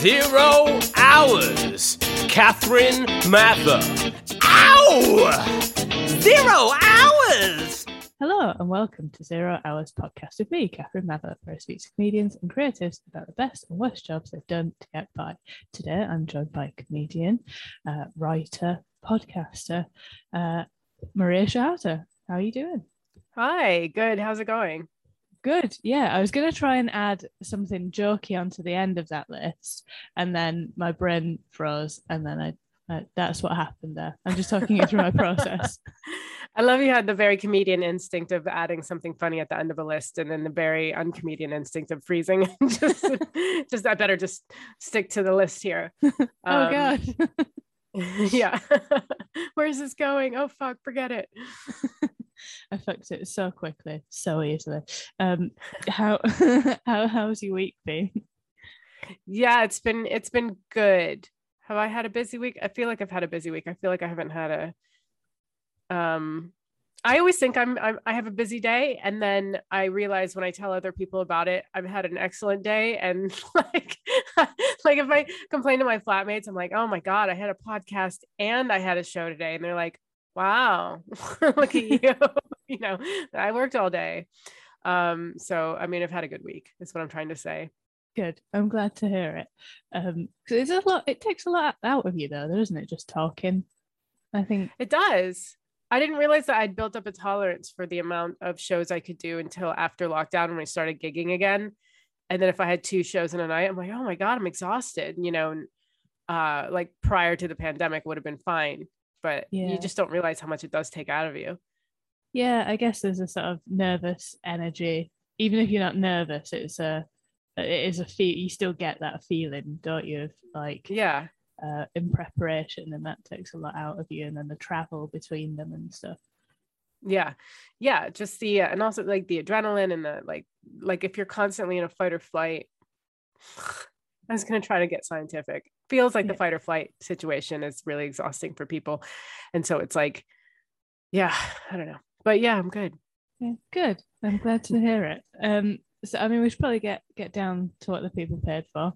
Zero hours. Catherine Mather. Ow! Zero hours! Hello and welcome to Zero Hours Podcast with me, Catherine Mather, where I speak to comedians and creatives about the best and worst jobs they've done to get by. Today I'm joined by comedian, uh, writer, podcaster, uh, Maria Shehata. How are you doing? Hi, good. How's it going? Good. Yeah, I was going to try and add something jokey onto the end of that list, and then my brain froze, and then I. Uh, that's what happened there. I'm just talking you through my process. I love you had the very comedian instinct of adding something funny at the end of a list, and then the very uncomedian instinct of freezing. just, just I better just stick to the list here. oh um, God. yeah. Where's this going? Oh fuck, forget it. I fucked it so quickly, so easily. Um, how how how's your week been? Yeah, it's been it's been good. Have I had a busy week? I feel like I've had a busy week. I feel like I haven't had a um I always think I'm, I'm, i have a busy day and then I realize when I tell other people about it I've had an excellent day and like like if I complain to my flatmates I'm like oh my god I had a podcast and I had a show today and they're like wow. Look at you. You know I worked all day. Um so I mean I've had a good week is what I'm trying to say. Good. I'm glad to hear it. Um because it's a lot it takes a lot out of you though doesn't it? Just talking I think. It does. I didn't realize that I'd built up a tolerance for the amount of shows I could do until after lockdown when I started gigging again. And then if I had two shows in a night, I'm like, oh my God, I'm exhausted. You know, and uh, like prior to the pandemic would have been fine. But yeah. you just don't realize how much it does take out of you. Yeah, I guess there's a sort of nervous energy. Even if you're not nervous, it's a it is a feel you still get that feeling, don't you? of Like yeah, uh, in preparation and that takes a lot out of you and then the travel between them and stuff yeah yeah just the uh, and also like the adrenaline and the like like if you're constantly in a fight or flight i was going to try to get scientific feels like yeah. the fight or flight situation is really exhausting for people and so it's like yeah i don't know but yeah i'm good yeah, good i'm glad to hear it um so I mean, we should probably get get down to what the people paid for.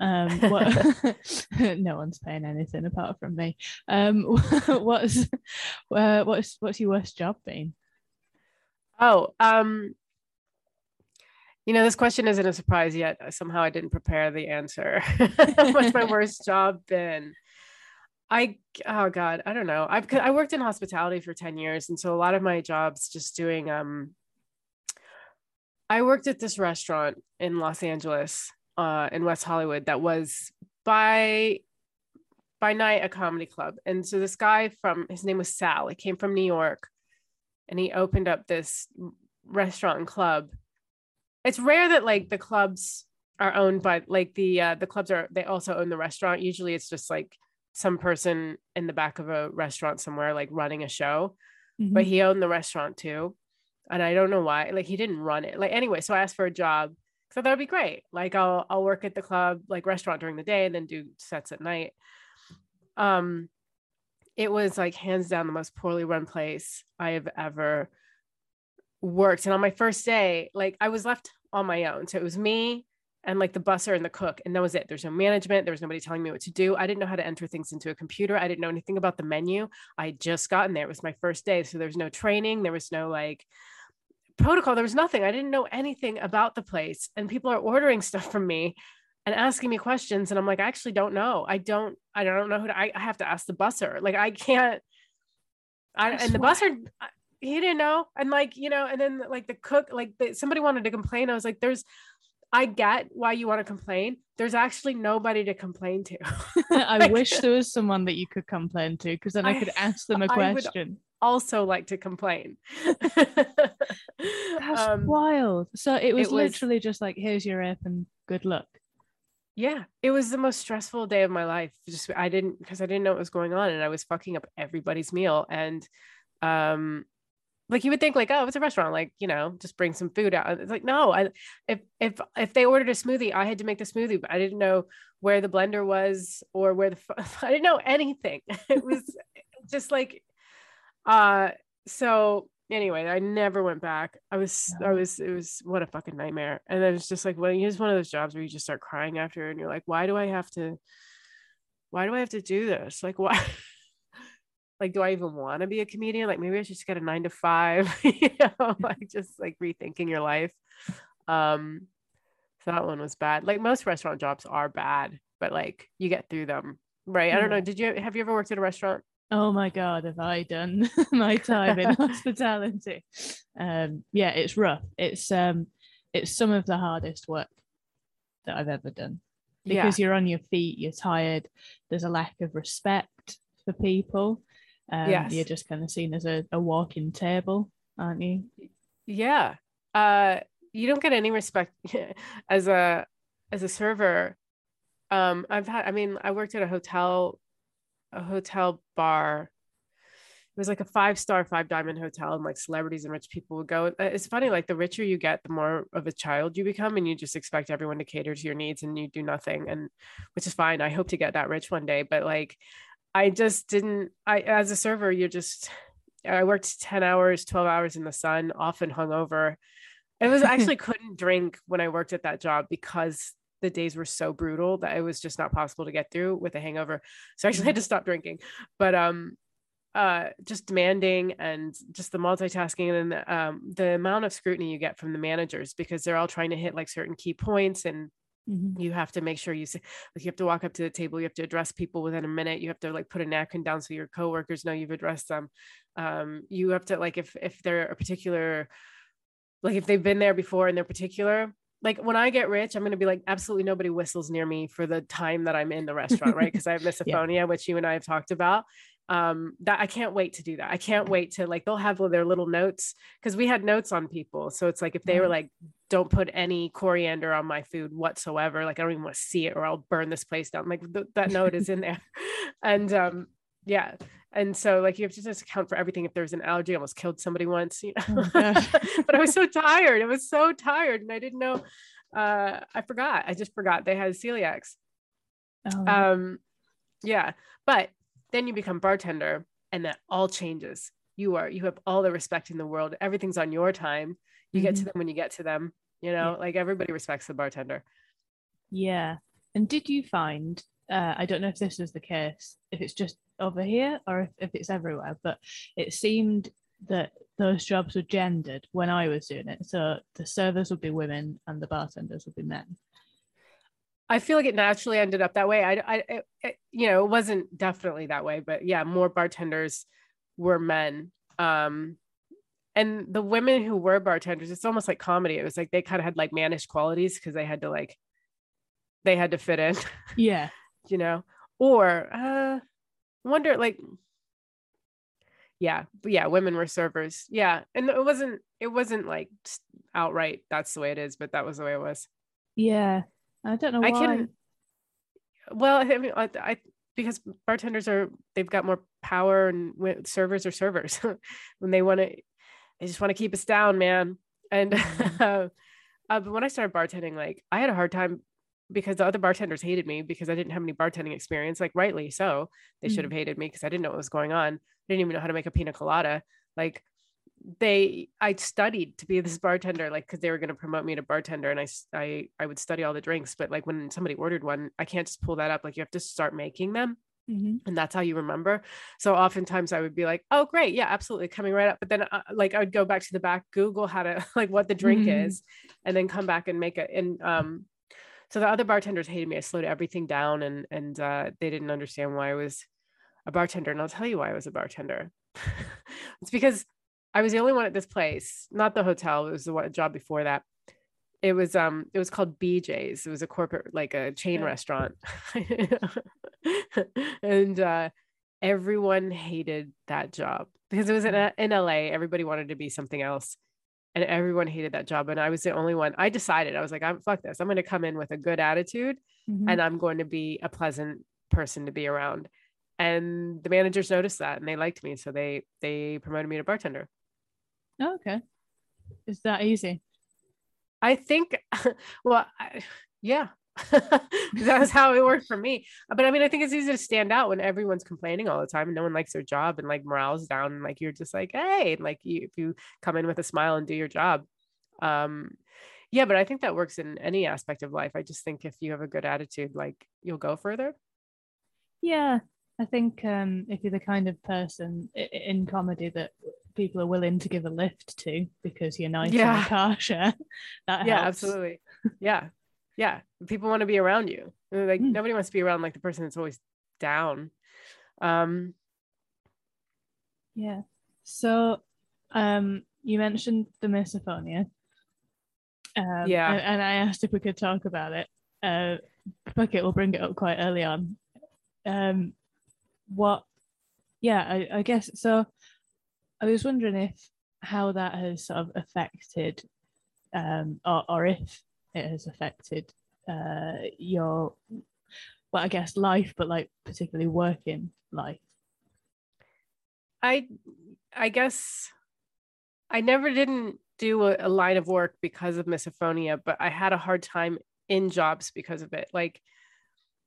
Um, what, no one's paying anything apart from me. Um, what's uh, what's what's your worst job been? Oh, um, you know, this question isn't a surprise yet. Somehow, I didn't prepare the answer. what's my worst job been? I oh god, I don't know. I've I worked in hospitality for ten years, and so a lot of my jobs just doing um I worked at this restaurant in Los Angeles, uh, in West Hollywood, that was by by night a comedy club. And so this guy from his name was Sal. He came from New York, and he opened up this restaurant and club. It's rare that like the clubs are owned by like the uh, the clubs are they also own the restaurant. Usually it's just like some person in the back of a restaurant somewhere like running a show. Mm-hmm. But he owned the restaurant too and I don't know why. Like he didn't run it. Like anyway, so I asked for a job. So that would be great. Like I'll I'll work at the club, like restaurant during the day, and then do sets at night. Um, it was like hands down the most poorly run place I have ever worked. And on my first day, like I was left on my own. So it was me and like the busser and the cook, and that was it. There's no management. There was nobody telling me what to do. I didn't know how to enter things into a computer. I didn't know anything about the menu. I had just gotten there. It was my first day, so there was no training. There was no like protocol there was nothing i didn't know anything about the place and people are ordering stuff from me and asking me questions and i'm like i actually don't know i don't i don't know who to, I, I have to ask the busser like i can't I, and the busser he didn't know and like you know and then like the cook like the, somebody wanted to complain i was like there's I get why you want to complain. There's actually nobody to complain to. I like, wish there was someone that you could complain to because then I, I, could ask them a question also like to complain. That's um, wild. So it was, it was literally just like, here's your app and good luck. Yeah, it was the most stressful day of my life. Just I didn't because I didn't know what was going on and I was fucking up everybody's meal. And um like you would think like, oh, it's a restaurant, like, you know, just bring some food out. It's like, no, I if if if they ordered a smoothie, I had to make the smoothie, but I didn't know where the blender was or where the I didn't know anything. It was just like uh, so anyway, I never went back. I was, I was, it was what a fucking nightmare. And then was just like, well, here's one of those jobs where you just start crying after, and you're like, why do I have to, why do I have to do this? Like, why? Like, do I even want to be a comedian? Like, maybe I should just get a nine to five, you know, like just like rethinking your life. Um, so that one was bad. Like most restaurant jobs are bad, but like you get through them, right? I don't know. Did you have you ever worked at a restaurant? Oh my god, have I done my time in hospitality? Um, yeah, it's rough. It's um, it's some of the hardest work that I've ever done because yeah. you're on your feet, you're tired. There's a lack of respect for people. Um, yes. you're just kind of seen as a, a walking table, aren't you? Yeah. Uh, you don't get any respect as a as a server. Um, I've had. I mean, I worked at a hotel a hotel bar. It was like a five star, five diamond hotel, and like celebrities and rich people would go. Uh, it's funny, like the richer you get, the more of a child you become, and you just expect everyone to cater to your needs, and you do nothing, and which is fine. I hope to get that rich one day, but like, I just didn't. I as a server, you're just. I worked ten hours, twelve hours in the sun, often hungover. It was actually couldn't drink when I worked at that job because the days were so brutal that it was just not possible to get through with a hangover. So I actually had mm-hmm. to stop drinking. But um uh just demanding and just the multitasking and then um the amount of scrutiny you get from the managers because they're all trying to hit like certain key points and Mm-hmm. You have to make sure you say, like, you have to walk up to the table. You have to address people within a minute. You have to like put a napkin down so your coworkers know you've addressed them. Um, you have to like, if if they're a particular, like if they've been there before and they're particular, like when I get rich, I'm going to be like, absolutely nobody whistles near me for the time that I'm in the restaurant, right? Because I have misophonia, yeah. which you and I have talked about. Um, that I can't wait to do that. I can't wait to like, they'll have their little notes because we had notes on people. So it's like, if they were like, don't put any coriander on my food whatsoever, like, I don't even want to see it or I'll burn this place down. Like, th- that note is in there. and, um, yeah and so like you have to just account for everything if there's an allergy I almost killed somebody once you know oh but i was so tired i was so tired and i didn't know uh i forgot i just forgot they had celiacs oh. um yeah but then you become bartender and that all changes you are you have all the respect in the world everything's on your time you mm-hmm. get to mm-hmm. them when you get to them you know yeah. like everybody respects the bartender yeah and did you find uh, I don't know if this is the case, if it's just over here or if, if it's everywhere, but it seemed that those jobs were gendered when I was doing it. So the servers would be women and the bartenders would be men. I feel like it naturally ended up that way. I, I, it, you know, it wasn't definitely that way, but yeah, more bartenders were men. Um, and the women who were bartenders, it's almost like comedy. It was like they kind of had like mannish qualities because they had to like, they had to fit in. Yeah. you know, or uh, wonder like yeah but yeah women were servers yeah and it wasn't it wasn't like outright that's the way it is but that was the way it was yeah i don't know why. i can well i mean I, I because bartenders are they've got more power and servers are servers when they want to they just want to keep us down man and mm-hmm. uh, but when i started bartending like i had a hard time because the other bartenders hated me because I didn't have any bartending experience. Like rightly so, they mm-hmm. should have hated me because I didn't know what was going on. I didn't even know how to make a pina colada. Like they, I studied to be this bartender, like because they were going to promote me to bartender, and I, I, I would study all the drinks. But like when somebody ordered one, I can't just pull that up. Like you have to start making them. Mm-hmm. And that's how you remember. So oftentimes I would be like, "Oh, great, yeah, absolutely, coming right up." But then, uh, like, I would go back to the back, Google how to like what the drink mm-hmm. is, and then come back and make it. And um, so the other bartenders hated me. I slowed everything down and and uh, they didn't understand why I was a bartender. And I'll tell you why I was a bartender. it's because I was the only one at this place, not the hotel. It was the job before that. It was um it was called BJ's. It was a corporate like a chain yeah. restaurant. and uh everyone hated that job because it was in, mm. in LA. Everybody wanted to be something else and everyone hated that job and i was the only one i decided i was like i'm fuck this i'm going to come in with a good attitude mm-hmm. and i'm going to be a pleasant person to be around and the managers noticed that and they liked me so they they promoted me to bartender oh, okay is that easy i think well I, yeah That's how it worked for me. But I mean, I think it's easy to stand out when everyone's complaining all the time and no one likes their job and like morale's down and like you're just like, hey, and like you if you come in with a smile and do your job. Um yeah, but I think that works in any aspect of life. I just think if you have a good attitude, like you'll go further. Yeah, I think um, if you're the kind of person in comedy that people are willing to give a lift to because you're nice yeah. in a car share, that yeah, helps. absolutely, yeah, yeah. People want to be around you. Like mm. nobody wants to be around like the person that's always down. Um, yeah. So, um, you mentioned the misophonia. Um, yeah. And, and, I asked if we could talk about it. Uh, Bucket will bring it up quite early on. Um, what? Yeah, I, I guess so. I was wondering if how that has sort of affected, um, or, or if it has affected uh, your, well, I guess life, but like particularly working life. I, I guess, I never didn't do a, a line of work because of misophonia, but I had a hard time in jobs because of it. Like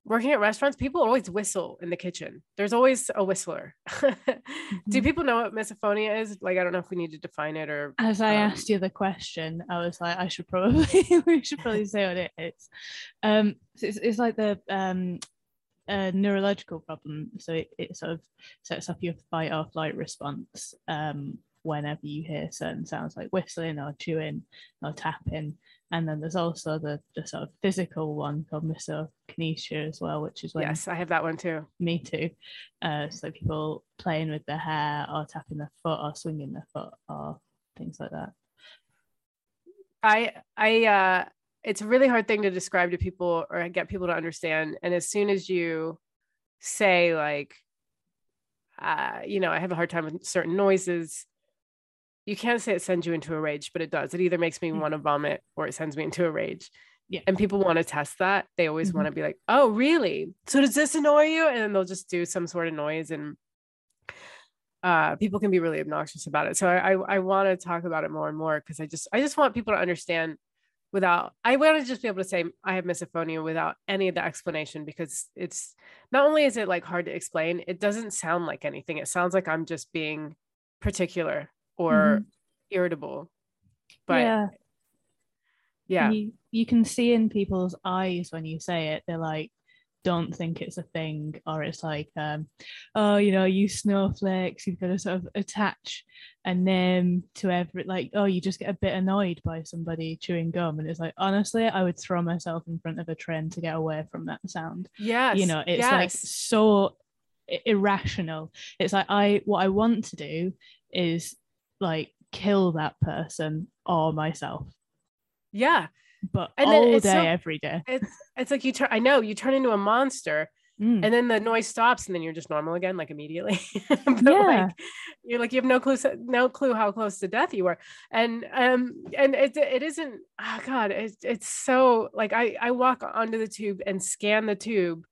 working at restaurants, people always whistle in the kitchen. There's always a whistler. mm-hmm. Do people know what misophonia is? Like, I don't know if we need to define it or. As I um... asked you the question, I was like, I should probably, we should probably say what it is. Um, so it's, it's like the um, a neurological problem. So it, it sort of sets up your fight or flight response um, whenever you hear certain sounds like whistling or chewing or tapping. And then there's also the, the sort of physical one called misokinesia as well, which is when yes, I have that one too. Me too. Uh, so people playing with their hair or tapping their foot or swinging their foot or things like that. I I uh, it's a really hard thing to describe to people or get people to understand. And as soon as you say like, uh, you know, I have a hard time with certain noises, you can't say it sends you into a rage, but it does. It either makes me mm-hmm. want to vomit or it sends me into a rage. Yeah. And people want to test that. They always mm-hmm. want to be like, oh, really? So does this annoy you? And then they'll just do some sort of noise and uh, people can be really obnoxious about it. So I, I, I want to talk about it more and more because I just I just want people to understand without I want to just be able to say I have misophonia without any of the explanation because it's not only is it like hard to explain, it doesn't sound like anything. It sounds like I'm just being particular or mm-hmm. irritable. But yeah, yeah. You, you can see in people's eyes when you say it, they're like, don't think it's a thing, or it's like, um, oh, you know, you snowflakes, you've got to sort of attach a name to every, like, oh, you just get a bit annoyed by somebody chewing gum. And it's like, honestly, I would throw myself in front of a train to get away from that sound. yeah You know, it's yes. like so irrational. It's like, I, what I want to do is like kill that person or myself. Yeah. But and all day, so, every day. It's it's like you turn I know you turn into a monster mm. and then the noise stops and then you're just normal again, like immediately. but yeah. like you're like you have no clue no clue how close to death you were. And um and it it isn't oh god, it's it's so like I I walk onto the tube and scan the tube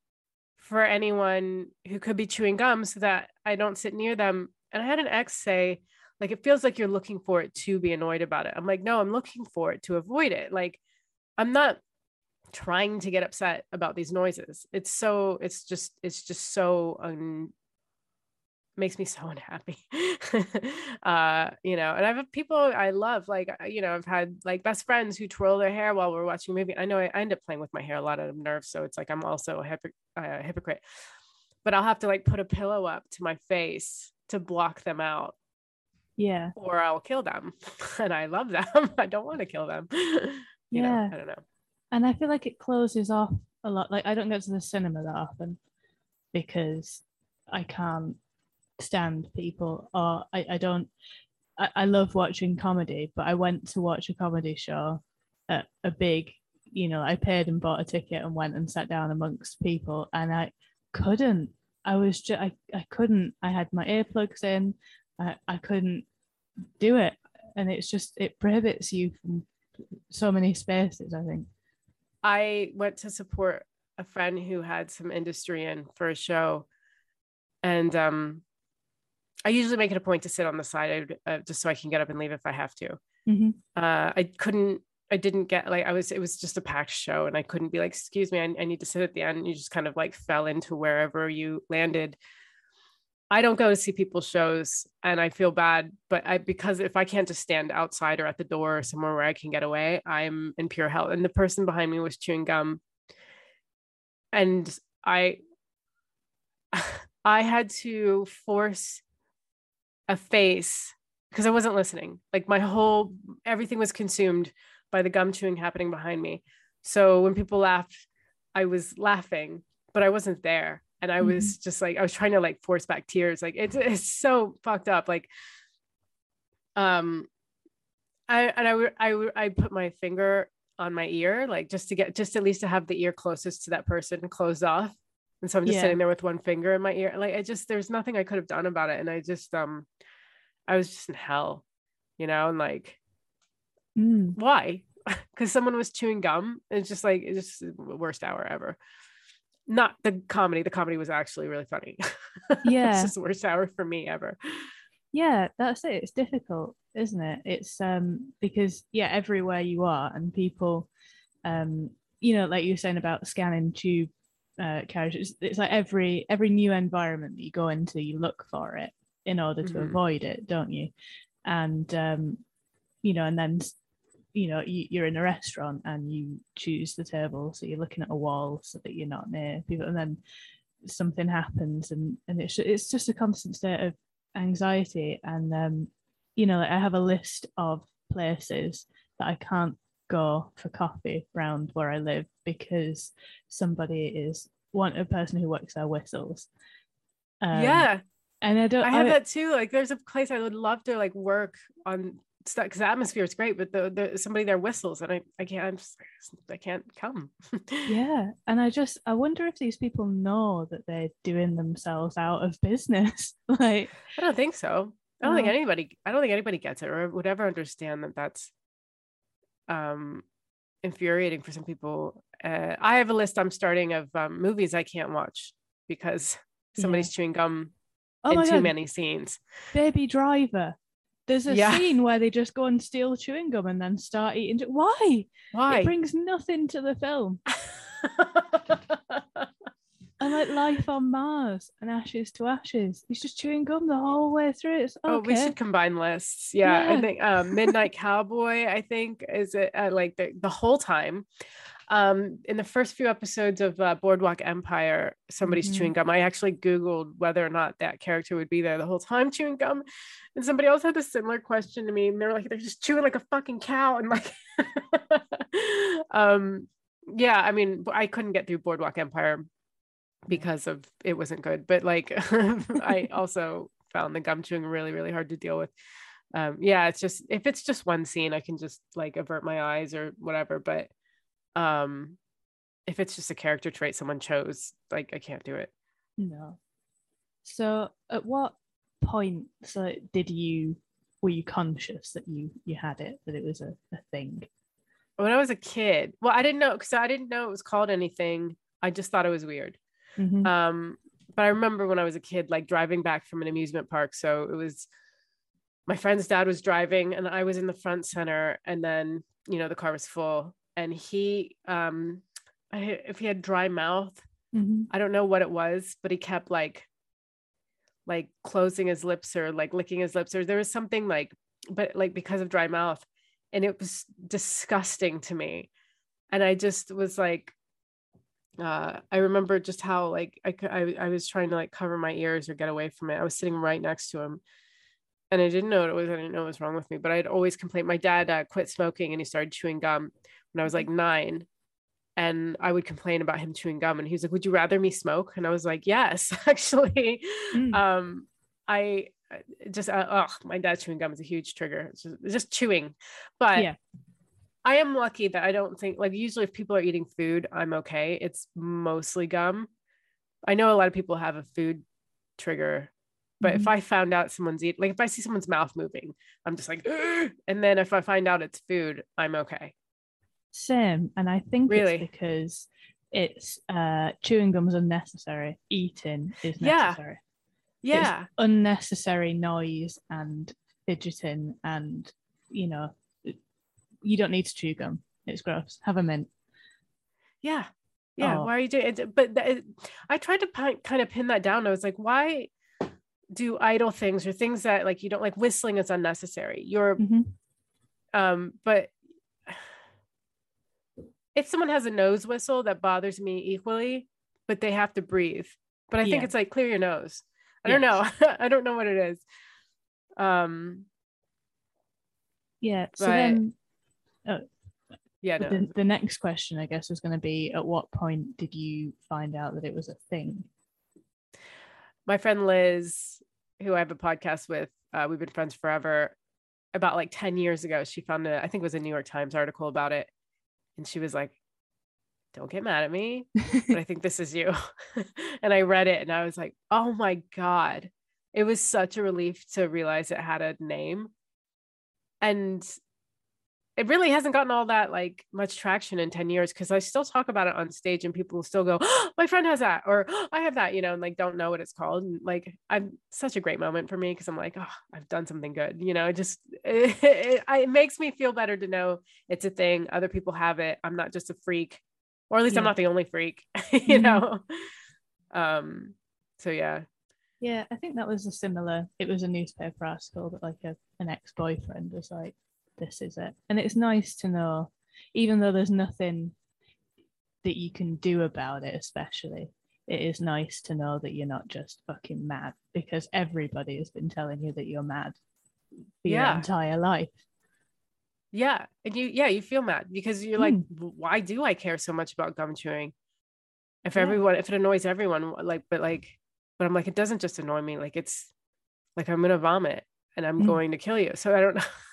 for anyone who could be chewing gum so that I don't sit near them. And I had an ex say, like it feels like you're looking for it to be annoyed about it. I'm like no i'm looking for it to avoid it. Like i'm not trying to get upset about these noises. It's so it's just it's just so un makes me so unhappy. Uh you know and i have people i love like you know i've had like best friends who twirl their hair while we're watching a movie. I know i, end up playing with my hair a lot out of nerves so it's like i'm also a hypocr- uh, hypocrite. But i'll have to like put a pillow up to my face to block them out yeah. Or I'll kill them. and I love them. I don't want to kill them. you yeah. Know, I don't know. And I feel like it closes off a lot. Like I don't go to the cinema that often because I can't stand people or I, I don't I, I love watching comedy, but I went to watch a comedy show at a big, you know, I paid and bought a ticket and went and sat down amongst people and I couldn't. I was just I, I couldn't. I had my earplugs in. I, I couldn't do it. And it's just, it prohibits you from so many spaces, I think. I went to support a friend who had some industry in for a show. And um, I usually make it a point to sit on the side uh, just so I can get up and leave if I have to. Mm-hmm. Uh, I couldn't I didn't get like I was it was just a packed show and I couldn't be like excuse me I, I need to sit at the end you just kind of like fell into wherever you landed I don't go to see people's shows and I feel bad but I because if I can't just stand outside or at the door or somewhere where I can get away I'm in pure hell and the person behind me was chewing gum and I I had to force a face because I wasn't listening. Like my whole everything was consumed by the gum chewing happening behind me. So when people laughed, I was laughing, but I wasn't there. And I was mm-hmm. just like, I was trying to like force back tears. Like it's it's so fucked up. Like, um, I and I I I put my finger on my ear, like just to get just at least to have the ear closest to that person closed off. And so I'm just yeah. sitting there with one finger in my ear. Like I just there's nothing I could have done about it. And I just um I was just in hell, you know, and like mm. why? Because someone was chewing gum. It's just like it's just the worst hour ever. Not the comedy. The comedy was actually really funny. Yeah. it's just the worst hour for me ever. Yeah, that's it. It's difficult, isn't it? It's um because yeah, everywhere you are and people um you know, like you were saying about scanning tube uh carriages, it's like every every new environment that you go into, you look for it in order to mm-hmm. avoid it, don't you? And um, you know, and then you know you, you're in a restaurant and you choose the table, so you're looking at a wall so that you're not near people, and then something happens, and and it's it's just a constant state of anxiety. And um, you know, like I have a list of places that I can't go for coffee around where I live because somebody is one a person who works there whistles. Um, yeah, and I don't. I have I, that too. Like, there's a place I would love to like work on stuff because the atmosphere is great, but the, the somebody there whistles, and I I can't just, I can't come. yeah, and I just I wonder if these people know that they're doing themselves out of business. like, I don't think so. I don't think anybody. I don't think anybody gets it or would ever understand that that's um infuriating for some people. Uh, I have a list I'm starting of um, movies I can't watch because somebody's yeah. chewing gum oh in too God. many scenes. Baby Driver. There's a yeah. scene where they just go and steal chewing gum and then start eating. Why? Why? It brings nothing to the film. and like Life on Mars and Ashes to Ashes. He's just chewing gum the whole way through. It's okay. Oh, we should combine lists. Yeah, yeah. I think um, Midnight Cowboy. I think is it uh, like the, the whole time um, in the first few episodes of uh, Boardwalk Empire, somebody's mm-hmm. chewing gum. I actually Googled whether or not that character would be there the whole time chewing gum. And somebody else had a similar question to me. And they're like, they're just chewing like a fucking cow. And like, um, yeah, I mean, I couldn't get through Boardwalk Empire because of it wasn't good. But like, I also found the gum chewing really, really hard to deal with. Um, yeah, it's just if it's just one scene, I can just like avert my eyes or whatever. But um if it's just a character trait someone chose like i can't do it. No. So at what point so did you were you conscious that you you had it that it was a, a thing? When i was a kid well i didn't know because i didn't know it was called anything. I just thought it was weird. Mm-hmm. um but i remember when i was a kid like driving back from an amusement park. So it was my friend's dad was driving and i was in the front center and then you know the car was full and he um if he had dry mouth mm-hmm. i don't know what it was but he kept like like closing his lips or like licking his lips or there was something like but like because of dry mouth and it was disgusting to me. And i just was like uh i remember just how like I, I i was trying to like cover my ears or get away from it. I was sitting right next to him and i didn't know what it was. I didn't know what was wrong with me but i'd always complain. My dad uh, quit smoking and he started chewing gum when I was like nine. And I would complain about him chewing gum. And he was like, Would you rather me smoke? And I was like, Yes, actually. Mm. Um, I just, uh, oh, my dad chewing gum is a huge trigger. It's just, it's just chewing. But yeah. I am lucky that I don't think, like, usually if people are eating food, I'm okay. It's mostly gum. I know a lot of people have a food trigger but mm-hmm. if I found out someone's eating, like if I see someone's mouth moving, I'm just like, Ugh! and then if I find out it's food, I'm okay. Same, and I think really? it's because it's uh, chewing gum is unnecessary. Eating is necessary. Yeah, yeah. It's unnecessary noise and fidgeting, and you know, you don't need to chew gum. It's gross. Have a mint. Yeah. Yeah. Oh. Why are you doing it? But th- I tried to pi- kind of pin that down. I was like, why do idle things or things that like you don't like whistling is unnecessary. You're Mhm. um, but if someone has a nose whistle that bothers me equally, but they have to breathe. But I think it's like clear your nose. I don't know. I don't know what it is. Um, Yeah. So But- then yeah, no. the, the next question, I guess, was going to be at what point did you find out that it was a thing? my friend Liz, who I have a podcast with, uh, we've been friends forever. About like 10 years ago, she found a, I think it was a New York Times article about it. And she was like, don't get mad at me, but I think this is you. and I read it and I was like, oh my God. It was such a relief to realize it had a name. And it really hasn't gotten all that like much traction in 10 years because I still talk about it on stage and people will still go, oh, my friend has that, or oh, I have that, you know, and like don't know what it's called. And like I'm such a great moment for me because I'm like, oh, I've done something good, you know, it just it, it, it makes me feel better to know it's a thing. Other people have it. I'm not just a freak, or at least I'm not the only freak, you Mhm. know. Um, so yeah. Yeah, I think that was a similar. It was a newspaper article that like a, an ex boyfriend was like, "This is it," and it's nice to know, even though there's nothing that you can do about it. Especially, it is nice to know that you're not just fucking mad because everybody has been telling you that you're mad for your entire life. Yeah. And you, yeah, you feel mad because you're like, why do I care so much about gum chewing? If Yeah. everyone, if it annoys everyone, like, but like, but I'm like, it doesn't just annoy me. Like, it's like I'm gonna vomit and I'm Mm. going to kill you. So I don't know.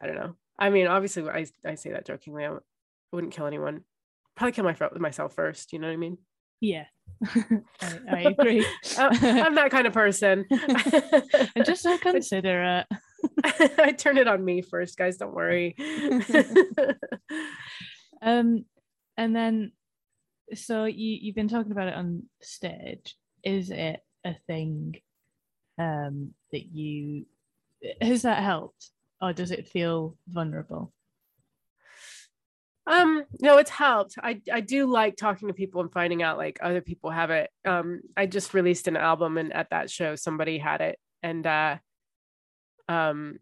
I don't know. I mean, obviously, I I say that jokingly. I wouldn't kill anyone. Probably kill my myself first. You know what I mean? Yeah, I, I agree. Uh, I'm that kind of person. and just so considerate. I turn it on me first, guys. Don't worry. Um, and then, so you you've been talking about it on stage. Is it a thing um, that you has that helped, or does it feel vulnerable? Um, no, it's helped. I I do like talking to people and finding out like other people have it. Um, I just released an album and at that show somebody had it and uh um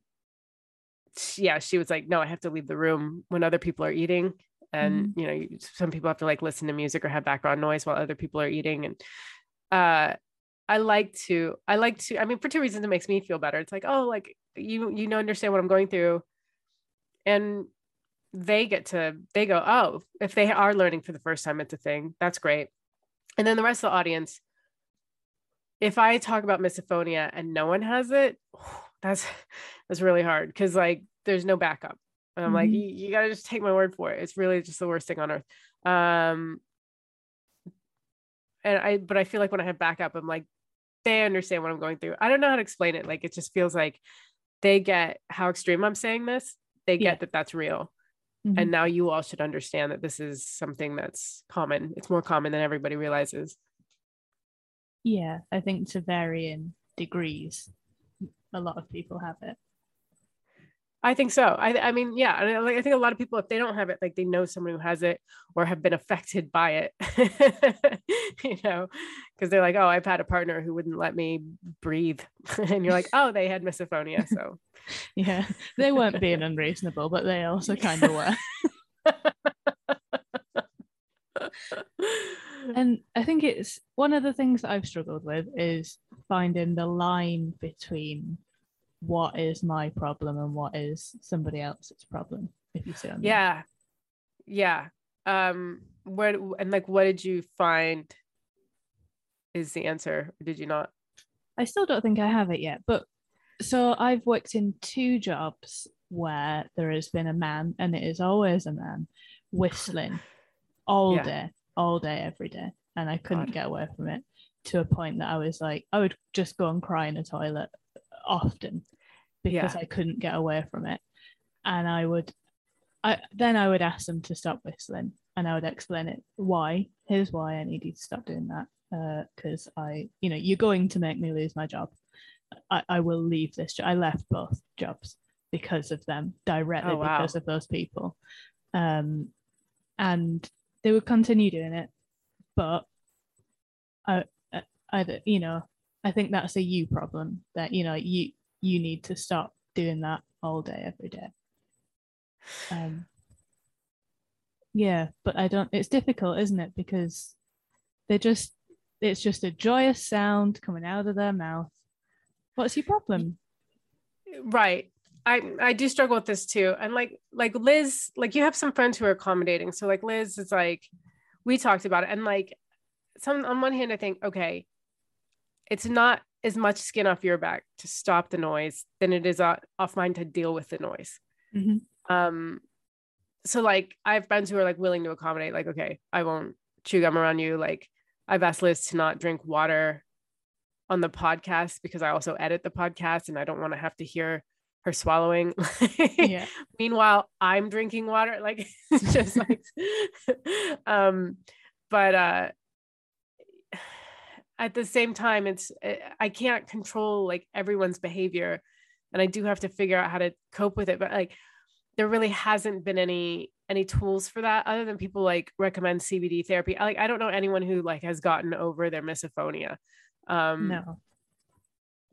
yeah, she was like, No, I have to leave the room when other people are eating. And you know, some people have to like listen to music or have background noise while other people are eating. And uh I like to I like to I mean for two reasons it makes me feel better. It's like, oh, like you you know understand what I'm going through. And they get to they go oh if they are learning for the first time it's a thing that's great and then the rest of the audience if i talk about misophonia and no one has it that's that's really hard because like there's no backup and i'm like Mhm. you, you gotta just take my word for it it's really just the worst thing on earth um and i but i feel like when i have backup i'm like they understand what i'm going through i don't know how to explain it like it just feels like they get how extreme i'm saying this they get Yeah. that that's real Mhm. and now you all should understand that this is something that's common it's more common than everybody realizes yeah, I think to varying degrees, a lot of people have it. I think so. I, I mean yeah I, like, I think a lot of people if they don't have it like they know someone who has it or have been affected by it you know because they're like oh i've had a partner who wouldn't let me breathe. And you're like oh they had misophonia so. Yeah, they weren't being unreasonable, but they also kind of were. And I think it's one of the things that I've struggled with is finding the line between what is my problem and what is somebody else's problem. If you see what I mean. yeah yeah um where and like what did you find is the answer or did you not I still don't think I have it yet, but so I've worked in two jobs where there has been a man, and it is always a man, whistling all Yeah. day, all day, every day, and I couldn't God. get away from it to a point that I was like, I would just go and cry in a toilet often because Yeah. I couldn't get away from it, and I would, I then I would ask them to stop whistling, and I would explain it why. Here's why I need you to stop doing that because I, you know, you're going to make me lose my job. I, I will leave this job. I left both jobs because of them directly Oh, wow. because of those people um and they would continue doing it but i I- either you know i think that's a you problem that you know you you need to stop doing that all day every day. Um yeah but i don't it's difficult isn't it? Because they're just it's just a joyous sound coming out of their mouth. What's your problem? Right. I i do struggle with this too. And like like liz like you have some friends who are accommodating. So like liz is like we talked about it. And like some on one hand i think okay it's not as much skin off your back to stop the noise than it is off mine to deal with the noise. Mhm. um so like i have friends who are like willing to accommodate like okay i won't chew gum around you. Like i've asked liz to not drink water on the podcast because i also edit the podcast and i don't want to have to hear her swallowing. Yeah. Meanwhile i'm drinking water like it's just like um but uh at the same time it's eh, i can't control like everyone's behavior and i do have to figure out how to cope with it but like there really hasn't been any any tools for that other than people like recommend cbd therapy. Like i don't know anyone who like has gotten over their misophonia um no.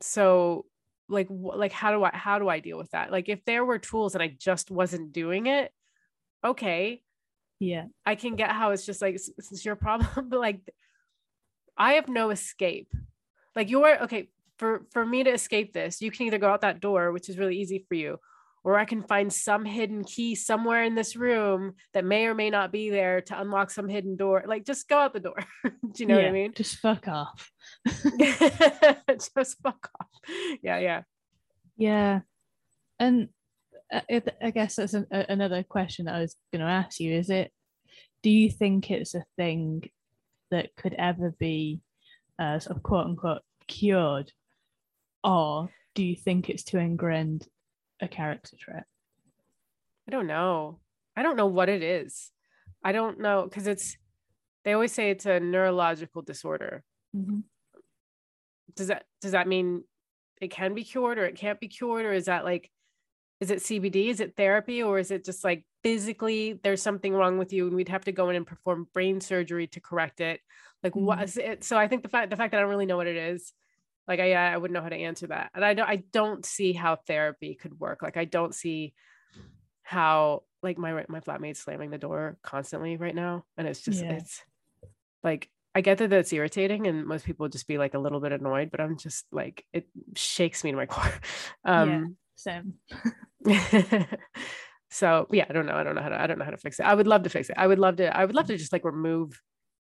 so like like how do i how do i deal with that? Like if there were tools and i just wasn't doing it okay. Yeah. I can get how it's just like "This- this is your problem but like i have no escape. Like you're okay for for me to escape this you can either go out that door which is really easy for you or i can find some hidden key somewhere in this room that may or may not be there to unlock some hidden door. Like just go out the door. Do you know what i mean? just fuck off. Just fuck off. Yeah yeah. Yeah, and uh, I guess that's an, another question that I was going to ask you. Is it? Do you think it's a thing that could ever be, uh, sort of quote unquote, cured, or do you think it's too ingrained a character trait? I don't know. I don't know what it is. I don't know because it's they always say it's a neurological disorder. Mhm. Does that does that mean it can be cured or it can't be cured or is that like is it CBD? Is it therapy or is it just like physically there's something wrong with you and we'd have to go in and perform brain surgery to correct it? Like what Mhm. is it? So I think the fact the fact that I don't really know what it is like I I wouldn't know how to answer that. And I don't I don't see how therapy could work. Like I don't see how like my my flatmate's slamming the door constantly right now and it's just Yeah. it's like I get that that's irritating and most people just be like a little bit annoyed but I'm just like it shakes me to my core um Same. so yeah I don't know I don't know how to I don't know how to fix it I would love to fix it I would love to I would love to just like remove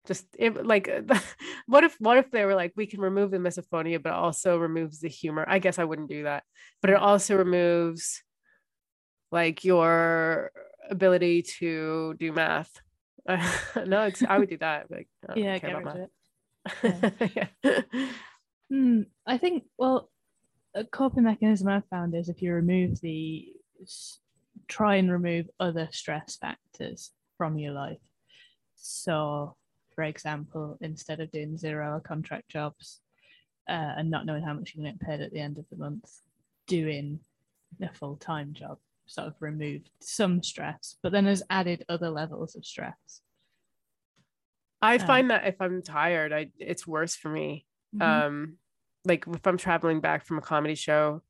just it like what if what if they were like we can remove the misophonia but also removes the humor I guess I wouldn't do that but it also removes like your ability to do math no it's I would do that like I Yeah, care get about of it. math. yeah. Hmm, I think, well, a coping mechanism I've found is if you remove the, try and remove other stress factors from your life. So, for example, instead of doing zero hour contract jobs uh, and not knowing how much you're going to get paid at the end of the month, doing a full time job sort of removed some stress, but then has added other levels of stress. I Um, find that if I'm tired, I it's worse for me. Mhm. Um, like if I'm traveling back from a comedy show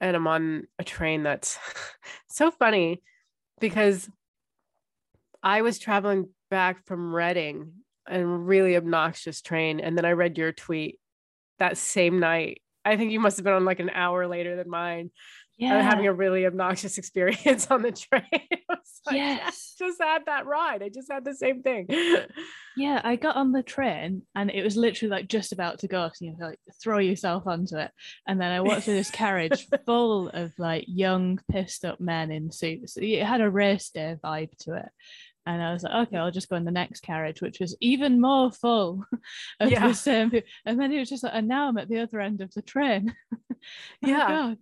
and I'm on a train that's so funny because I was traveling back from Reading and really obnoxious train. And then I read your tweet that same night. I think you must have been on like an hour later than mine. Yeah. Having a really obnoxious experience on the train. Like, Yes. Just had that ride. I just had the same thing. Yeah, I got on the train and it was literally like just about to go. So you know, like throw yourself onto it. And then I walked through this carriage full of like young, pissed up men in suits. It had a race day vibe to it. And I was like, okay, I'll just go in the next carriage, which was even more full of Yeah. the same people. And then it was just like, and now I'm at the other end of the train. oh Yeah.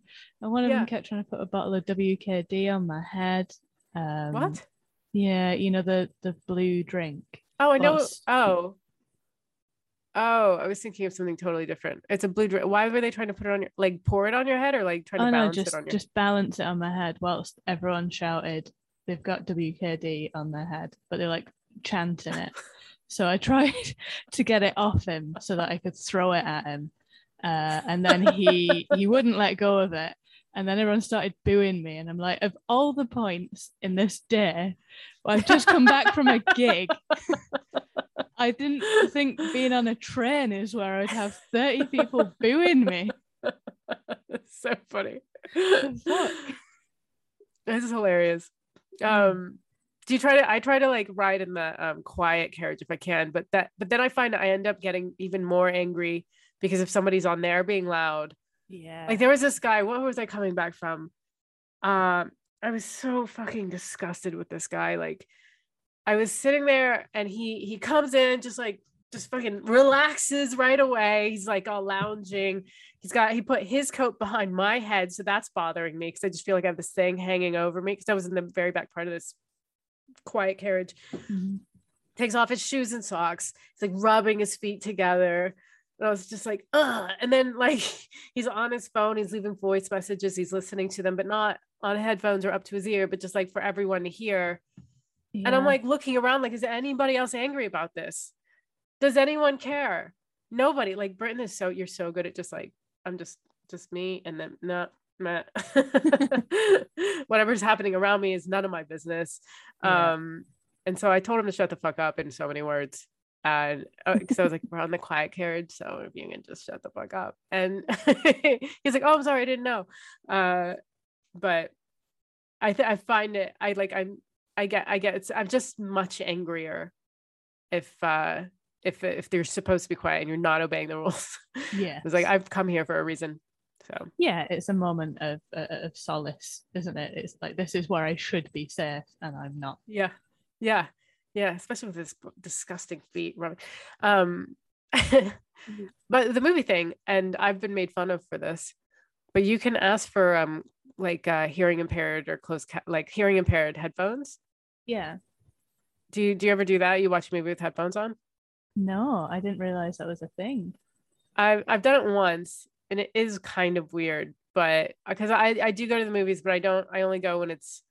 And one of Yeah. them kept trying to put a bottle of WKD on my head. Um, what? Yeah, you know, the the blue drink. Oh, I know. Oh, Oh, I was thinking of something totally different. It's a blue drink. Why were they trying to put it on your like pour it on your head or like trying Oh to no, balance just it on your just balance it on my head whilst everyone shouted they've got WKD on their head, but they're like chanting it. So I tried to get it off him so that I could throw it at him, uh, and then he he wouldn't let go of it. And then everyone started booing me, and I'm like, of all the points in this day, I've just come back from a gig. I didn't think being on a train is where I'd have 30 people booing me. That's so funny. The fuck? This is hilarious. Mm. Um, do you try to? I try to like ride in the um, quiet carriage if I can, but that but then I find I end up getting even more angry because if somebody's on there being loud, Yeah. like there was this guy. What was I coming back from? Um, I was so fucking disgusted with this guy. Like, I was sitting there and he he comes in just like just fucking relaxes right away. He's like all lounging. He's got he put his coat behind my head, so that's bothering me because I just feel like I have this thing hanging over me because I was in the very back part of this quiet carriage. Mhm. Takes off his shoes and socks. He's like rubbing his feet together. And I was just like, ugh. And then like he's on his phone, he's leaving voice messages, he's listening to them, but not on headphones or up to his ear, but just like for everyone to hear. And I'm like looking around, like, is anybody else angry about this? Does anyone care? Nobody. Like Britain is so you're so good at just like, I'm just just me, and then no, meh. whatever's happening around me is none of my business. Yeah. Um, and so I told him to shut the fuck up in so many words. And because I was like, we're on the quiet carriage, so if you can just shut the fuck up. And he's like, oh, I'm sorry, I didn't know. Uh, but I th- I find it I like I'm I get I get it's I'm just much angrier if uh if if they're supposed to be quiet and you're not obeying the rules. yeah. it's like I've come here for a reason. So yeah, it's a moment of uh, of solace, isn't it? It's like this is where I should be safe, and I'm not. yeah, yeah, yeah. Especially with this disgusting feet rubbing. Um, but the movie thing, and I've been made fun of for this. But you can ask for um like uh hearing impaired or closed ca- like hearing impaired headphones. Yeah. Do you do you ever do that? You watch a movie with headphones on? No, I didn't realize that was a thing. I've I've done it once and it is kind of weird, but because I I do go to the movies, but I don't I only go when it's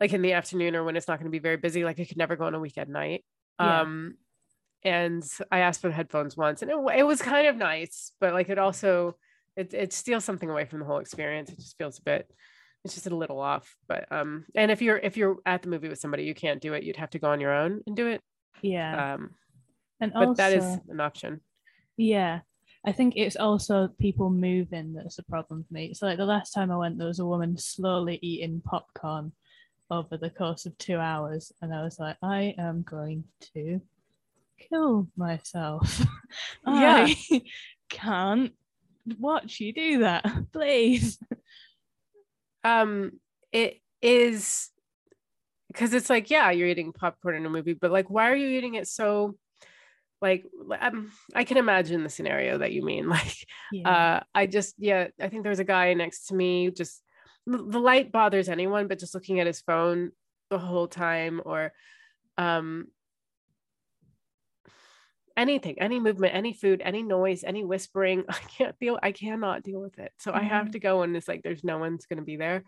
like in the afternoon or when it's not going to be very busy. Like I could never go on a weekend night. Yeah. Um, and I asked for the headphones once, and it, it was kind of nice, but like it also it it steals something away from the whole experience. It just feels a bit. It's just a little off, but um, and if you're if you're at the movie with somebody, you can't do it. You'd have to go on your own and do it. Yeah, Um, and but also that is an option. yeah, I think it's also people moving that's a problem for me. So like the last time I went, there was a woman slowly eating popcorn over the course of two hours, and I was like, I am going to kill myself. Yeah. I can't watch you do that, please. um it is because it's like yeah you're eating popcorn in a movie but like why are you eating it so like um, i can imagine the scenario that you mean like Yeah. uh i just yeah i think there was a guy next to me just the light bothers anyone but just looking at his phone the whole time or um anything any movement any food any noise any whispering i can't deal i cannot deal with it so i have Mhm. to go and it's like there's no one's going to be there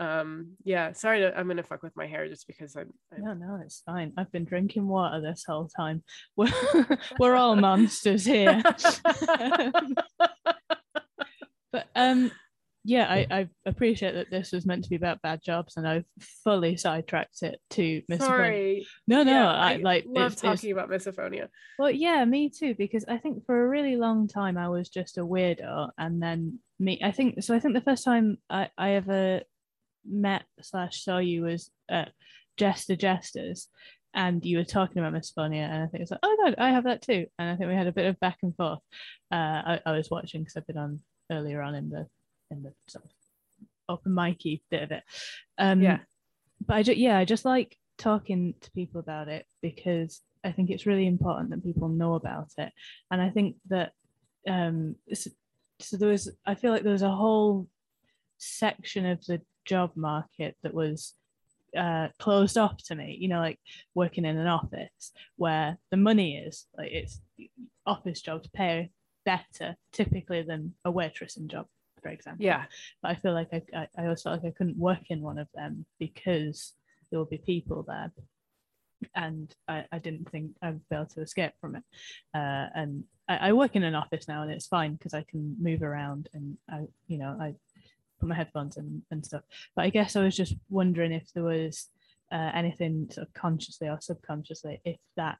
um yeah sorry to, i'm going to fuck with my hair just because i'm, I'm No, no, it's fine. I've been drinking water this whole time. We're, we're all monsters here. but um, yeah, I, I appreciate that this was meant to be about bad jobs, and I've fully sidetracked it to Miss. sorry No, no, Yeah, I, like love it's, it's- talking about misophonia well, yeah, me too. Because I think for a really long time I was just a weirdo, and then me. I think so. I think the first time I, I ever met slash saw you was at Jester Jesters, and you were talking about misophonia, and I think it's like, oh god, I have that too. And I think we had a bit of back and forth. Uh, I, I was watching because I've been on earlier on in the in the sort of open micy bit of it. Um, Yeah. But I just yeah, I just like talking to people about it because I think it's really important that people know about it, and I think that um, so, so there was I feel like there was a whole section of the job market that was uh, closed off to me. You know, like working in an office where the money is like it's office jobs pay better typically than a waitressing job, for example. Yeah. But I feel like I, I, I always felt like I couldn't work in one of them because there will be people there. And I, I didn't think I'd be able to escape from it. Uh, and I, I work in an office now and it's fine because I can move around and I, you know, I put my headphones in and stuff. But I guess I was just wondering if there was uh, anything sort of consciously or subconsciously, if that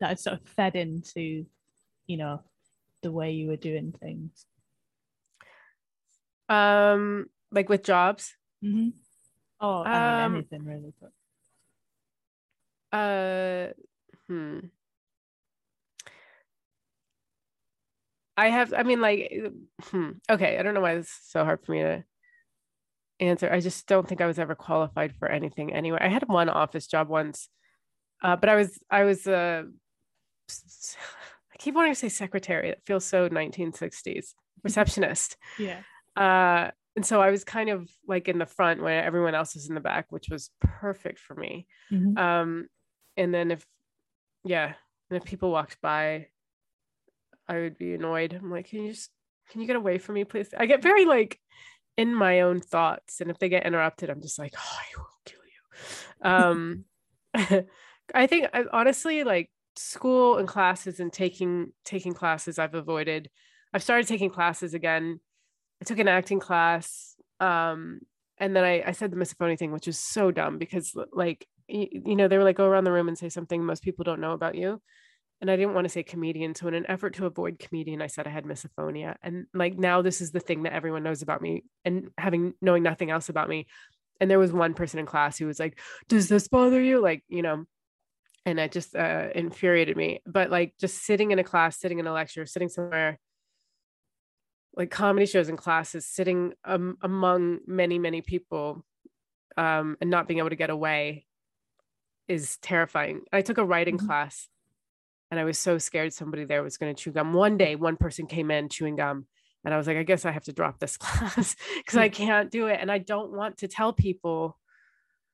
that had sort of fed into, you know, the way you were doing things. Um, like with jobs. Mm-hmm. Oh, I mean, Um, anything really. But Uh, hmm. I have, I mean, like, hmm. Okay, I don't know why this is so hard for me to answer. I just don't think I was ever qualified for anything anywhere. I had one office job once, uh, but I was, I was, uh, I keep wanting to say secretary. It feels so 1960s. Receptionist. yeah. Uh, and so I was kind of like in the front where everyone else was in the back, which was perfect for me. Mhm. Um, and then if, yeah, and if people walked by, I would be annoyed. I'm like, can you just, can you get away from me, please? I get very like in my own thoughts, and if they get interrupted, I'm just like, oh, I will kill you. Um, I think I honestly like school and classes and taking taking classes I've avoided. I've started taking classes again. I took an acting class. Um, and then I, I said the misophonia thing, which is so dumb because like you, you know, they were like, go around the room and say something most people don't know about you. And I didn't want to say comedian. So in an effort to avoid comedian, I said I had misophonia. And like now this is the thing that everyone knows about me and having knowing nothing else about me. And there was one person in class who was like, Does this bother you? Like, you know, and it just uh, infuriated me. But like just sitting in a class, sitting in a lecture, sitting somewhere like comedy shows and classes, sitting um, among many, many people um, and not being able to get away is terrifying. I took a writing Mhm. class and I was so scared somebody there was going to chew gum. One day, one person came in chewing gum. And I was like, I guess I have to drop this class because I can't do it. And I don't want to tell people.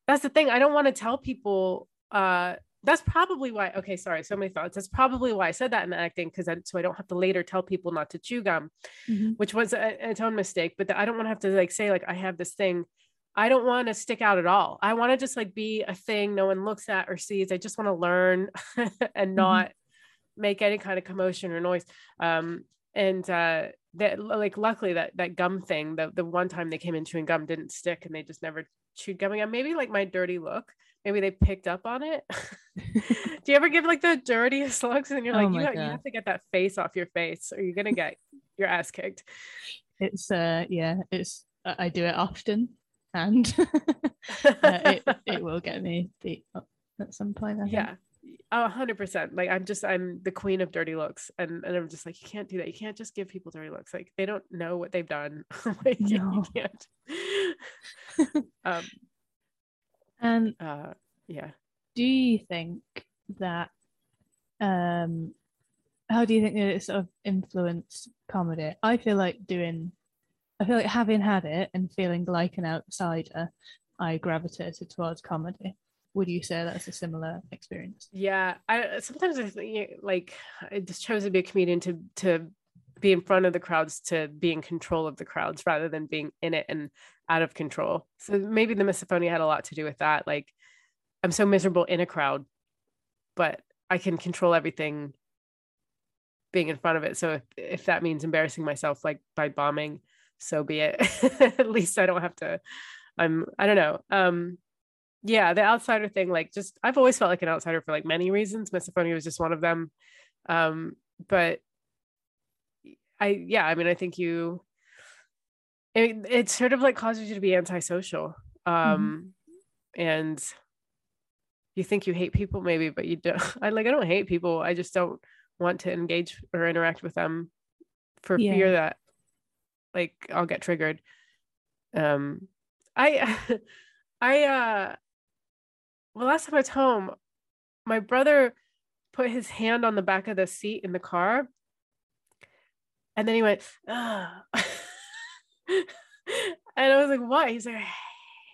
That's the thing. I don't want to tell people. Uh, that's probably why. Okay, sorry. So many thoughts. That's probably why I said that in acting because so I don't have to later tell people not to chew gum Mhm. which was a, its own mistake. But I don't want to have to like say like I have this thing. I don't want to stick out at all. I want to just like be a thing no one looks at or sees. I just want to learn and not make any kind of commotion or noise. Um, and uh, that like luckily that that gum thing, the the one time they came in chewing gum didn't stick, and they just never chewed gum again. Maybe like my dirty look. Maybe they picked up on it. Do you ever give like the dirtiest looks and you're Oh like, you, my you have to get that face off your face or you're gonna get your ass kicked. It's uh yeah, it's I do it often and uh, it, it will get me beat up at some point. I think. A hundred percent like i'm just i'm the queen of dirty looks and and i'm just like you can't do that you can't just give people dirty looks like they don't know what they've done like No. you can't um And uh yeah do you think that um how do you think that it sort of influenced comedy? I feel like doing I feel like having had it and feeling like an outsider, I gravitated towards comedy. Would you say that's a similar experience? yeah i sometimes i think like i just chose to be a comedian to to be in front of the crowds to be in control of the crowds rather than being in it and out of control. So maybe the misophonia had a lot to do with that like i'm so miserable in a crowd but i can control everything being in front of it. So if, if that means embarrassing myself like by bombing so be it. At least i don't have to i'm i don't know um yeah the outsider thing like just i've always felt like an outsider for like many reasons. Misophonia was just one of them. Um but i yeah i mean i think you it, it sort of like causes you to be antisocial um and you think you hate people maybe but you don't i like i don't hate people. I just don't want to engage or interact with them for Yeah. fear that like i'll get triggered. Um i i uh well last time i was home my brother put his hand on the back of the seat in the car and then he went and i was like what he's like i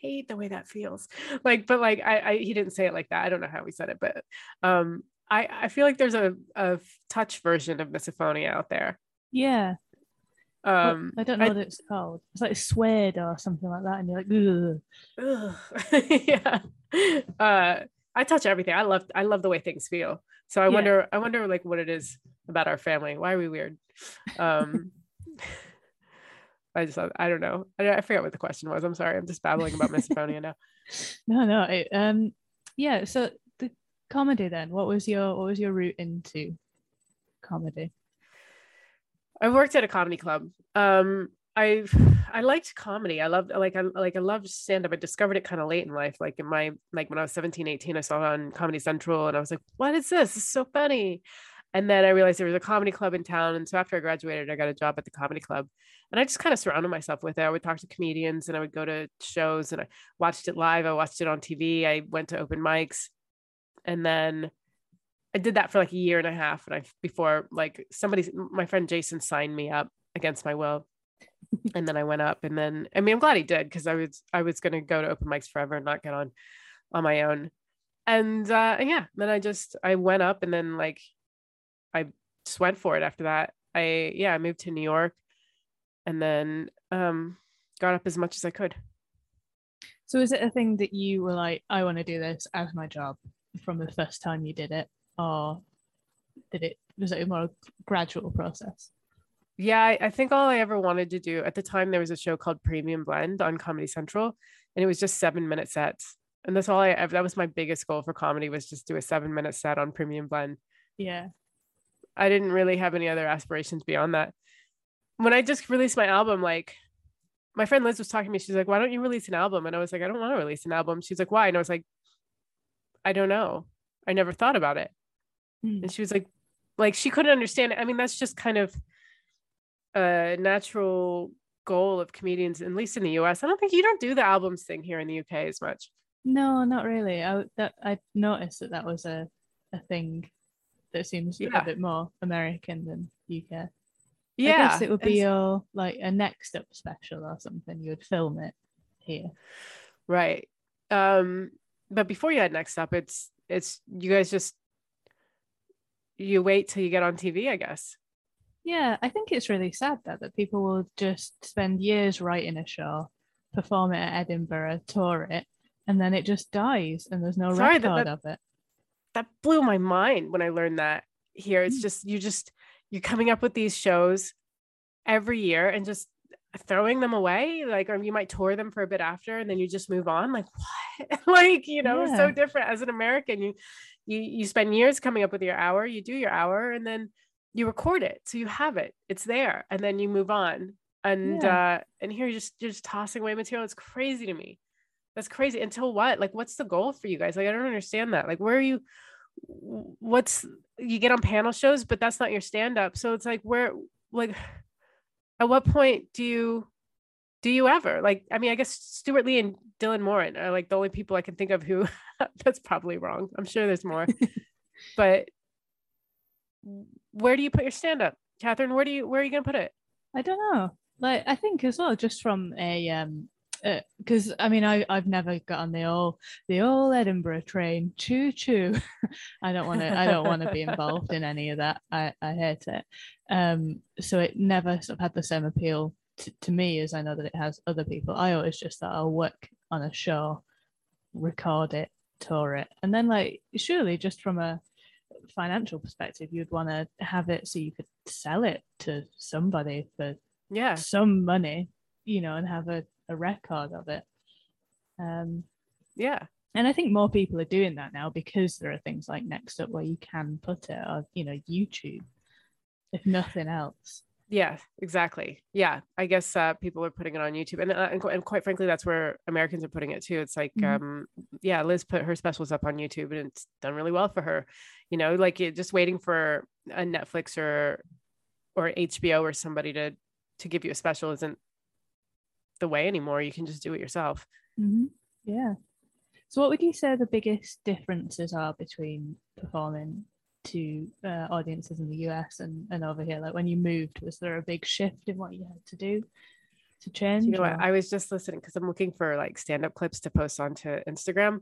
hate the way that feels like but like I, I he didn't say it like that i don't know how he said it but um I I feel like there's a a touch version of misophonia out there. Yeah. Um, I don't know I- what it's called. It's like suede or something like that, and you're like, Ugh. Yeah. Uh, I touch everything. I love I love the way things feel. So I Yeah. wonder I wonder like what it is about our family. Why are we weird? Um I just I don't know. I, I forget what the question was. I'm sorry. I'm just babbling about misophonia now. No, no. It, um, yeah. So the comedy then. What was your what was your route into comedy? I worked at a comedy club. Um, I I liked comedy. I loved like I like I loved stand up. I discovered it kind of late in life. Like in my like when I was 17, 18, I saw it on Comedy Central and I was like, what is this? It's so funny. And then I realized there was a comedy club in town. And so after I graduated, I got a job at the comedy club. And I just kind of surrounded myself with it. I would talk to comedians and I would go to shows and I watched it live. I watched it on TV. I went to open mics. And then I did that for like a year and a half. And I before like somebody my friend Jason signed me up against my will. and then I went up and then I mean I'm glad he did because I was I was gonna go to open mics forever and not get on on my own. And uh and yeah, then I just I went up and then like I just went for it after that. I yeah, I moved to New York and then um got up as much as I could. So is it a thing that you were like, I want to do this as my job from the first time you did it, or did it was it a more gradual process? Yeah, I, I think all I ever wanted to do at the time there was a show called Premium Blend on Comedy Central, and it was just seven minute sets. And that's all I ever that was my biggest goal for comedy was just do a seven minute set on Premium Blend. Yeah. I didn't really have any other aspirations beyond that. When I just released my album, like my friend Liz was talking to me, she's like, Why don't you release an album? And I was like, I don't want to release an album. She's like, Why? And I was like, I don't know. I never thought about it. Hmm. And she was like, like she couldn't understand it. I mean, that's just kind of a natural goal of comedians, at least in the US. I don't think you don't do the albums thing here in the UK as much. No, not really. I that I noticed that that was a a thing that seems Yeah. a bit more American than UK. Yeah. I guess it would be your like a next up special or something. You would film it here. Right. Um, but before you had next up, it's it's you guys just you wait till you get on TV, I guess. Yeah, I think it's really sad that that people will just spend years writing a show, perform it at Edinburgh, tour it, and then it just dies and there's no Sorry, that- record that- of it. That blew my mind when I learned that here. It's Mm. just you just you're coming up with these shows every year and just throwing them away like or you might tour them for a bit after and then you just move on like what like you know it's so different as an american you you you spend years coming up with your hour you do your hour and then you record it so you have it it's there and then you move on and uh and here you're just you're just tossing away material it's crazy to me. That's crazy until what? Like what's the goal for you guys? Like i don't understand that. Like where are you what's you get on panel shows but that's not your stand up so it's like where like at what point do you do you ever like i mean i guess stewart lee and dylan moran are like the only people i can think of who that's probably wrong i'm sure there's more but where do you put your stand up catherine where do you where are you gonna put it I don't know. Like I think as well, just from a um, because I mean I I've never got on the old the old Edinburgh train. Choo choo. I don't want to. I don't want to be involved in any of that. I I hate it. Um, so it never sort of had the same appeal to, to me as I know that it has other people. I always just thought I'll work on a show, record it, tour it, and then like surely just from a financial perspective, you'd want to have it so you could sell it to somebody for yeah some money, you know, and have a, a record of it. Um, yeah and I think more people are doing that now because there are things like Next Up where you can put it, or you know, YouTube, if nothing else. Yeah exactly yeah i guess uh, people are putting it on youtube and, uh, and, and quite frankly that's where americans are putting it too it's like Mhm. um yeah liz put her specials up on youtube and it's done really well for her you know like it, just waiting for a netflix or or hbo or somebody to to give you a special isn't the way anymore you can just do it yourself Mm-hmm. Yeah. So, what would you say the biggest differences are between performing to uh, audiences in the US and, and over here? Like when you moved, was there a big shift in what you had to do to change? you know what i was just listening because i'm looking for like stand-up clips to post onto instagram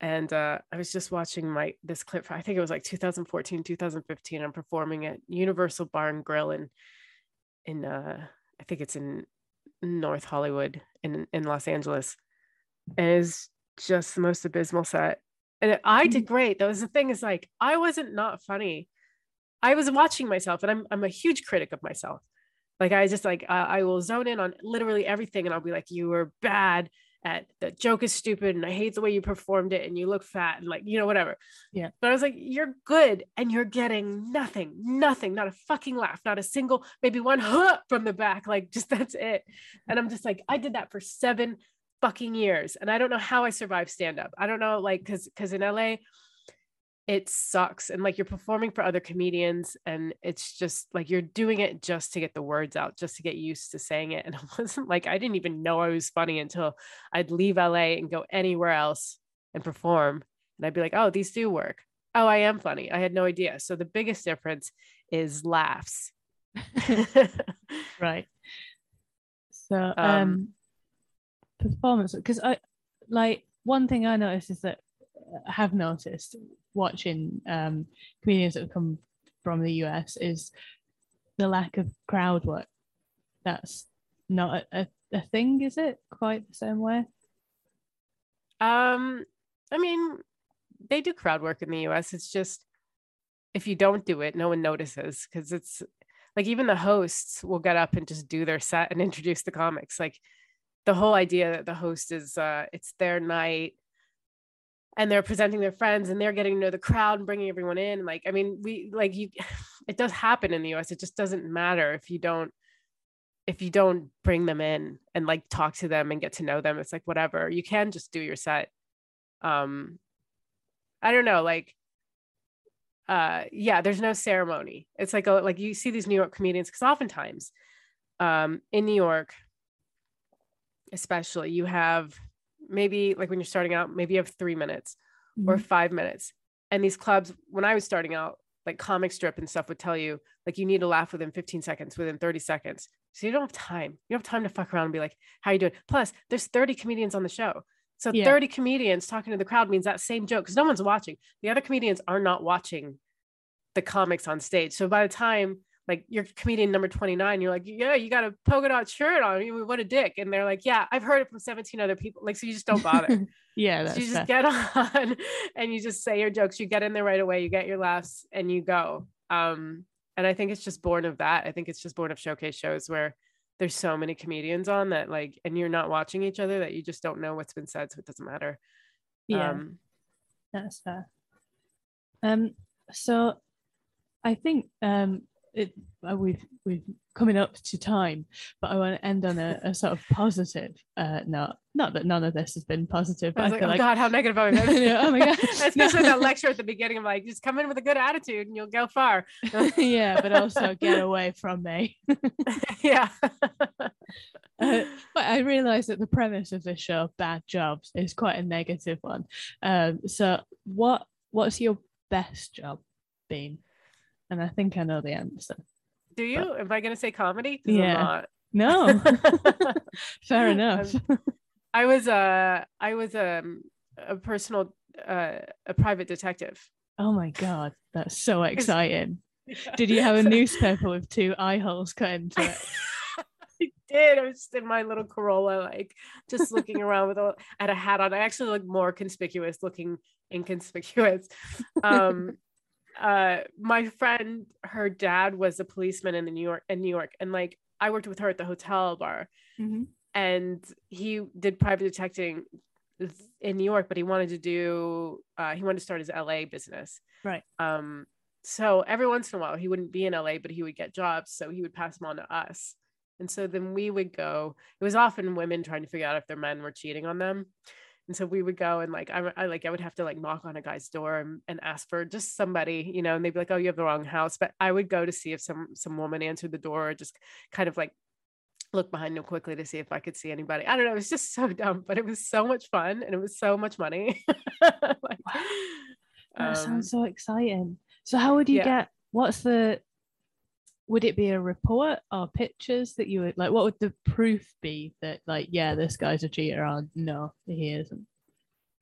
and uh, I was just watching my this clip. I think it was like 2014, 2015. I'm performing at Universal Barn Grill in in uh, I think it's in North Hollywood in in Los Angeles. And it's just the most abysmal set. And I did Mm-hmm. great. That was the thing is like I wasn't not funny. I was watching myself, and I'm I'm a huge critic of myself. Like I just like I, I will zone in on literally everything, and I'll be like, "You were bad at the joke is stupid, and I hate the way you performed it, and you look fat, and like you know whatever." Yeah. But I was like, "You're good, and you're getting nothing, nothing, not a fucking laugh, not a single, maybe one huh from the back, like just that's it." And I'm just like, I did that for seven fucking years, and I don't know how I survived stand up. I don't know, like, because because in LA it sucks and like you're performing for other comedians and it's just like you're doing it just to get the words out just to get used to saying it and it wasn't like i didn't even know i was funny until i'd leave la and go anywhere else and perform and i'd be like oh these do work oh i am funny i had no idea so the biggest difference is laughs right. So um, Um, performance because I like one thing I noticed is that I have noticed watching um comedians that have come from the US is the lack of crowd work. That's not a, a, a thing, is it? Quite the same way. Um, I mean, they do crowd work in the US. It's just if you don't do it, no one notices because it's like even the hosts will get up and just do their set and introduce the comics. Like the whole idea that the host is uh it's their night and they're presenting their friends and they're getting to know the crowd and bringing everyone in. Like, I mean, we like you it does happen in the US. It just doesn't matter if you don't if you don't bring them in and like talk to them and get to know them it's like whatever you can just do your set um i don't know like uh yeah there's no ceremony it's like a like you see these new york comedians because oftentimes um in new york especially you have maybe like when you're starting out maybe you have three minutes or Mhm. five minutes. And these clubs when i was starting out like comic strip and stuff would tell you like you need to laugh within 15 seconds within 30 seconds. So you don't have time. You don't have time to fuck around and be like how you doing? Plus there's 30 comedians on the show. So Yeah. 30 comedians talking to the crowd means that same joke because no one's watching. The other comedians are not watching the comics on stage. So by the time like you're comedian number 29 you're like yeah you got a polka dot shirt on You- what a dick and they're like yeah i've heard it from 17 other people like so you just don't bother yeah, so you just fair. get on and you just say your jokes you get in there right away you get your laughs and you go um and i think it's just born of that i think it's just born of showcase shows where there's so many comedians on that like and you're not watching each other that you just don't know what's been said so it doesn't matter yeah. um That's fair. Um, so I think um, it uh, we've we've coming up to time, but I want to end on a, a sort of positive uh, note. Not that none of this has been positive, I but I, was like, oh like God, how negative I been? Yeah, oh my God. Especially No. that lecture at the beginning. I'm like, just come in with a good attitude and you'll go far. yeah, but also get away from me. yeah. Uh, but I realise that the premise of this show, Bad Jobs, is quite a negative one. Um, so what what's your best job been? And I think I know the answer. Do you? Am I going to say comedy? Yeah. No, fair enough. I was uh I was um a personal uh a private detective. Oh my god, that's so exciting! Did you have a newspaper with two eye holes cut into it? I did. I was just in my little Corolla, like just looking around with a had a hat on. I actually look more conspicuous, looking inconspicuous. Um uh my friend, her dad was a policeman in the New York in New York, and like I worked with her at the hotel bar. Mhm. and he did private detecting in New York, but he wanted to do uh, he wanted to start his LA business. Right. Um, so every once in a while he wouldn't be in LA, but he would get jobs. So he would pass them on to us. And so then we would go. It was often women trying to figure out if their men were cheating on them. And so we would go and like I, I like I would have to like knock on a guy's door and, and ask for just somebody, you know, and they'd be like, "Oh, you have the wrong house." But I would go to see if some some woman answered the door, or just kind of like look behind him quickly to see if I could see anybody. I don't know. It was just so dumb, but it was so much fun and it was so much money. Like, That um, sounds so exciting. So how would you yeah. get? What's the? Would it be a report or pictures that you would like? What would the proof be that like, yeah, this guy's a cheater or no, he isn't?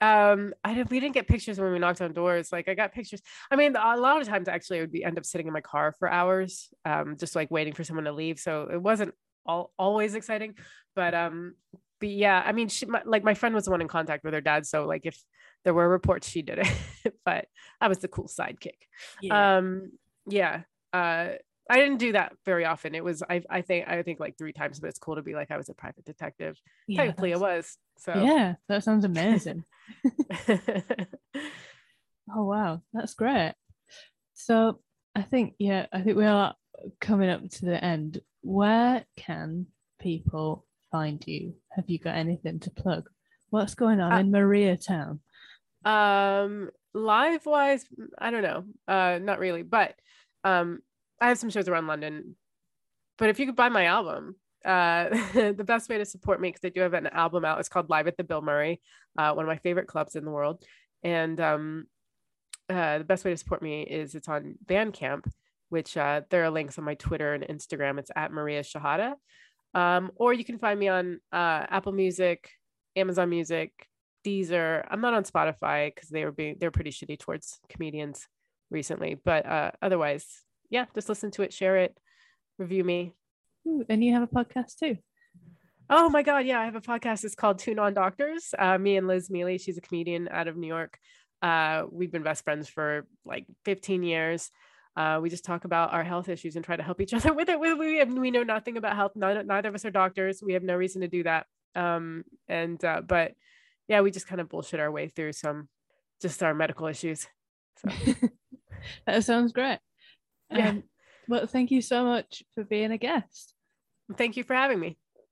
um i didn't we didn't get pictures when we knocked on doors like i got pictures i mean a lot of times actually i would be end up sitting in my car for hours um just like waiting for someone to leave so it wasn't all always exciting but um but yeah i mean she my, like my friend was the one in contact with her dad so like if there were reports she did it but i was the cool sidekick Yeah. um yeah uh I didn't do that very often. It was I I think I think like three times, but it's cool to be like I was a private detective. yeah, Technically, I that's- was. So Yeah, that sounds amazing. Oh wow, that's great. So I think yeah, I think we are coming up to the end. Where can people find you? Have you got anything to plug? What's going on Uh, in Maria Town? um live wise i don't know uh not really but um i have some shows around london but if you could buy my album uh the best way to support me because i do have an album out it's called live at the bill murray uh one of my favorite clubs in the world and um uh the best way to support me is it's on bandcamp which uh there are links on my twitter and instagram it's at maria shehata um or you can find me on uh apple music amazon music Deezer. I'm not on Spotify because they were being they're pretty shitty towards comedians recently. But uh, otherwise, yeah, just listen to it, share it, review me. Ooh, and you have a podcast too. Oh my god, yeah, I have a podcast. It's called Two Non Doctors. Uh, me and Liz Miele, she's a comedian out of New York. Uh, we've been best friends for like 15 years. Uh, we just talk about our health issues and try to help each other with it. We, we, have, we know nothing about health. Neither, neither of us are doctors. We have no reason to do that. Um, and uh, but yeah, we just kind of bullshit our way through some just our medical issues. So That sounds great. Yeah. Um, well, thank you so much for being a guest. thank you for having me.